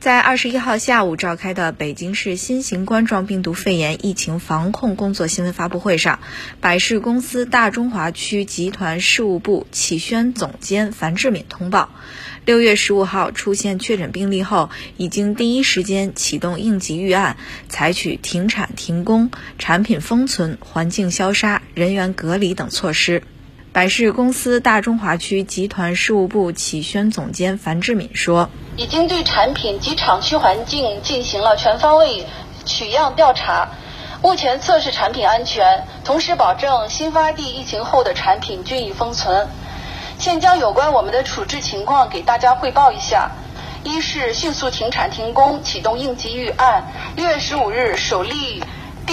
在二十一号下午召开的北京市新型冠状病毒肺炎疫情防控工作新闻发布会上，百事公司大中华区集团事务部企宣总监樊志敏通报，六月十五号出现确诊病例后，已经第一时间启动应急预案，采取停产停工、产品封存、环境消杀、人员隔离等措施。百事公司大中华区集团事务部企宣总监樊志敏说：“已经对产品及厂区环境进行了全方位取样调查，目前测试产品安全，同时保证新发地疫情后的产品均已封存。现将有关我们的处置情况给大家汇报一下：一是迅速停产停工，启动应急预案，六月十五日首例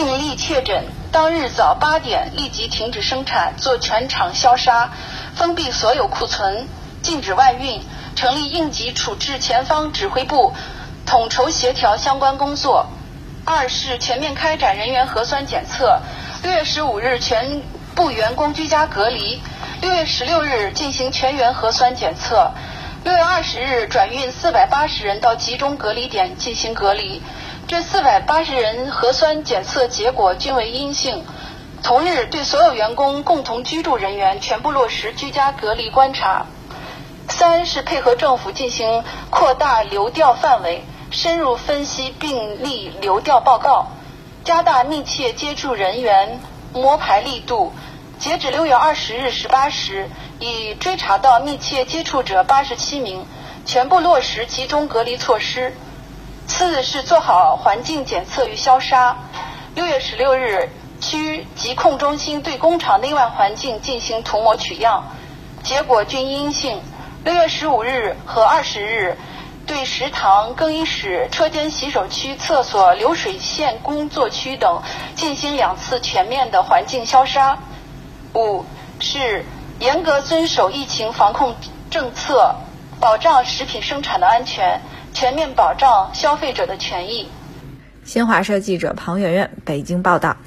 病例确诊。”当日早八点立即停止生产，做全场消杀，封闭所有库存，禁止外运，成立应急处置前方指挥部，统筹协调相关工作。二是全面开展人员核酸检测，六月十五日全部员工居家隔离，六月十六日进行全员核酸检测，六月二十日转运四百八十人到集中隔离点进行隔离。这四百八十人核酸检测结果均为阴性。同日，对所有员工共同居住人员全部落实居家隔离观察。三是配合政府进行扩大流调范围，深入分析病例流调报告，加大密切接触人员摸排力度。截止六月二十日十八时，已追查到密切接触者八十七名，全部落实集中隔离措施。四是做好环境检测与消杀。六月十六日，区疾控中心对工厂内外环境进行涂抹取样，结果均阴性。六月十五日和二十日，对食堂、更衣室、车间洗手区、厕所、流水线工作区等进行两次全面的环境消杀。五是严格遵守疫情防控政策，保障食品生产的安全。全面保障消费者的权益。新华社记者庞媛媛北京报道。